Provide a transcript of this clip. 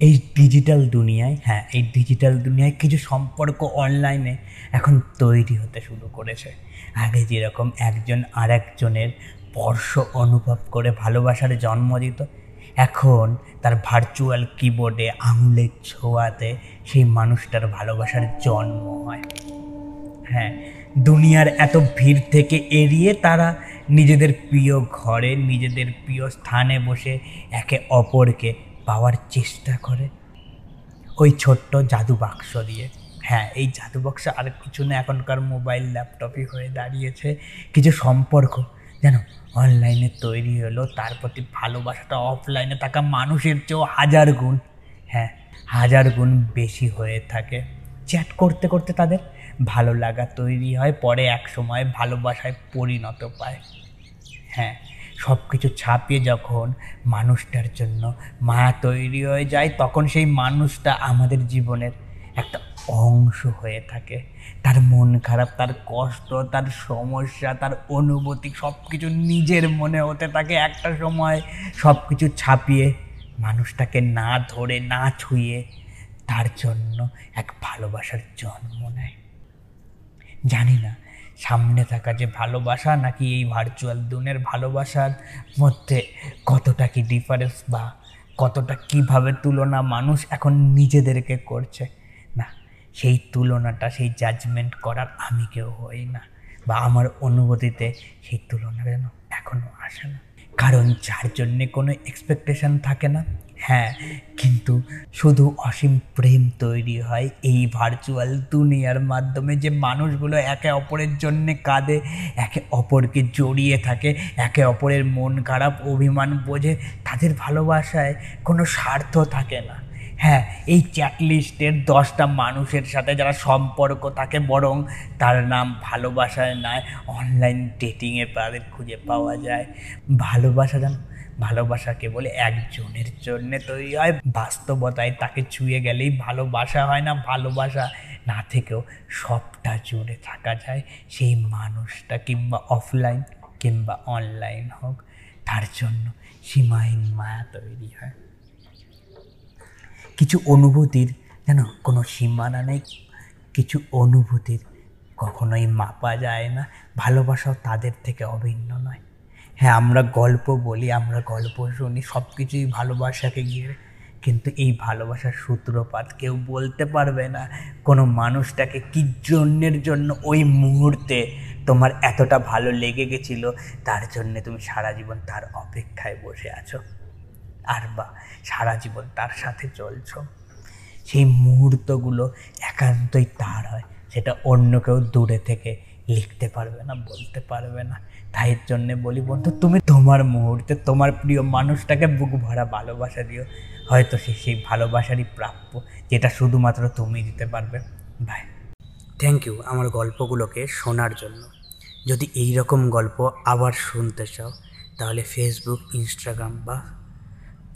এই ডিজিটাল দুনিয়ায় হ্যাঁ এই ডিজিটাল দুনিয়ায় কিছু সম্পর্ক অনলাইনে এখন তৈরি হতে শুরু করেছে। আগে যেরকম একজন আর একজনের স্পর্শ অনুভব করে ভালোবাসার জন্ম দিত, এখন তার ভার্চুয়াল কিবোর্ডে আঙুলের ছোঁয়াতে সেই মানুষটার ভালোবাসার জন্ম হয়। হ্যাঁ দুনিয়ার এত ভিড় থেকে এড়িয়ে তারা নিজেদের প্রিয় ঘরে, নিজেদের প্রিয় স্থানে বসে একে অপরকে পাওয়ার চেষ্টা করে। ওই ছোট্ট জাদু বাক্স দিয়ে। হ্যাঁ এই জাদু বাক্স আর কিছু না, এখনকার মোবাইল, ল্যাপটপই হয়ে দাঁড়িয়েছে। কিছু সম্পর্ক, যেন অনলাইনে তৈরি হলো, তার প্রতি ভালোবাসাটা অফলাইনে থাকা মানুষের চেয়েও হাজার গুণ। হ্যাঁ হাজার গুণ বেশি হয়ে থাকে। চ্যাট করতে করতে তাদের ভালো লাগা তৈরি হয়, পরে এক সময় ভালোবাসায় পরিণত পায়। হ্যাঁ সব কিছু ছাপিয়ে যখন মানুষটার জন্য মায়া তৈরি হয়ে যায়, তখন সেই মানুষটা আমাদের জীবনের একটা অংশ হয়ে থাকে। তার মন খারাপ, তার কষ্ট, তার সমস্যা, তার অনুভূতি সব কিছু নিজের মনে হতে থাকে। একটা সময় সব কিছু ছাপিয়ে মানুষটাকে না ধরে, না ছুঁয়ে তার জন্য এক ভালোবাসার জন্ম নেয়। জানি না সামনে থাকা যে ভালোবাসা, নাকি এই ভার্চুয়াল দুনের ভালোবাসার মধ্যে কতটা কি ডিফারেন্স বা কতটা কীভাবে তুলনা মানুষ এখন নিজেদেরকে করছে? না, সেই তুলনাটা, সেই জাজমেন্ট করার আমি কেউ হই না। বা আমার অনুভূতিতে সেই তুলনা যেন এখনও আসে না। কারণ যার জন্যে কোনো এক্সপেকটেশন থাকে না। হ্যাঁ কিন্তু শুধু অসীম প্রেম তৈরি হয় এই ভার্চুয়াল দুনিয়ার মাধ্যমে যে মানুষগুলো একে অপরের জন্যে কাঁদে, একে অপরকে জড়িয়ে থাকে, একে অপরের মন খারাপ, অভিমান বোঝে, তাদের ভালোবাসায় কোনো স্বার্থ থাকে না। হ্যাঁ এই চ্যাটলিস্টের দশটা মানুষের সাথে যারা সম্পর্ক থাকে বরং তার নাম ভালোবাসায় নয় অনলাইন ডেটিংয়ে তাদের খুঁজে পাওয়া যায়। ভালোবাসা জানো? ভালোবাসা কেবল একজনের জন্য তৈরি হয়। বাস্তবতায় তাকে ছুঁয়ে গেলেই ভালোবাসা হয় না, ভালোবাসা না থেকেও সবটা জুড়ে থাকা যায়। সেই মানুষটা কিংবা অফলাইন কিংবা অনলাইন হোক, তার জন্য সীমাহীন মায়া তৈরি হয়। কিছু অনুভূতির, যেন কোনো সীমানা নেই, কিছু অনুভূতির কখনোই মাপা যায় না, ভালোবাসাও তাদের থেকে অভিন্ন নয়। হ্যাঁ আমরা গল্প বলি, আমরা গল্প শুনি সব কিছুই ভালোবাসাকে ঘিরে, কিন্তু এই ভালোবাসার সূত্রপাত কেউ বলতে পারবে না। কোনো মানুষটাকে কি জন্যের জন্য ওই মুহূর্তে তোমার এতটা ভালো লেগে গেছিল, তার জন্যে তুমি সারা জীবন তার অপেক্ষায় বসে আছো? আর বা সারা জীবন তার সাথে চলছ। সেই মুহূর্তগুলো একান্তই তার হয়, সেটা অন্য কেউ দূরে থেকে লিখতে পারবে না, বলতে পারবে না। তাই জন্যে বলি বন্ধু, তুমি তোমার মুহূর্তে তোমার প্রিয় মানুষটাকে বুক ভরা ভালোবাসা দিও। হয়তো সে সেই ভালোবাসারই প্রাপ্য, যেটা শুধুমাত্র তুমি দিতে পারবে। ভাই থ্যাংক ইউ আমার গল্পগুলোকে শোনার জন্য। যদি এই রকম গল্প আবার শুনতে চাও, তাহলে ফেসবুক ইনস্টাগ্রাম বা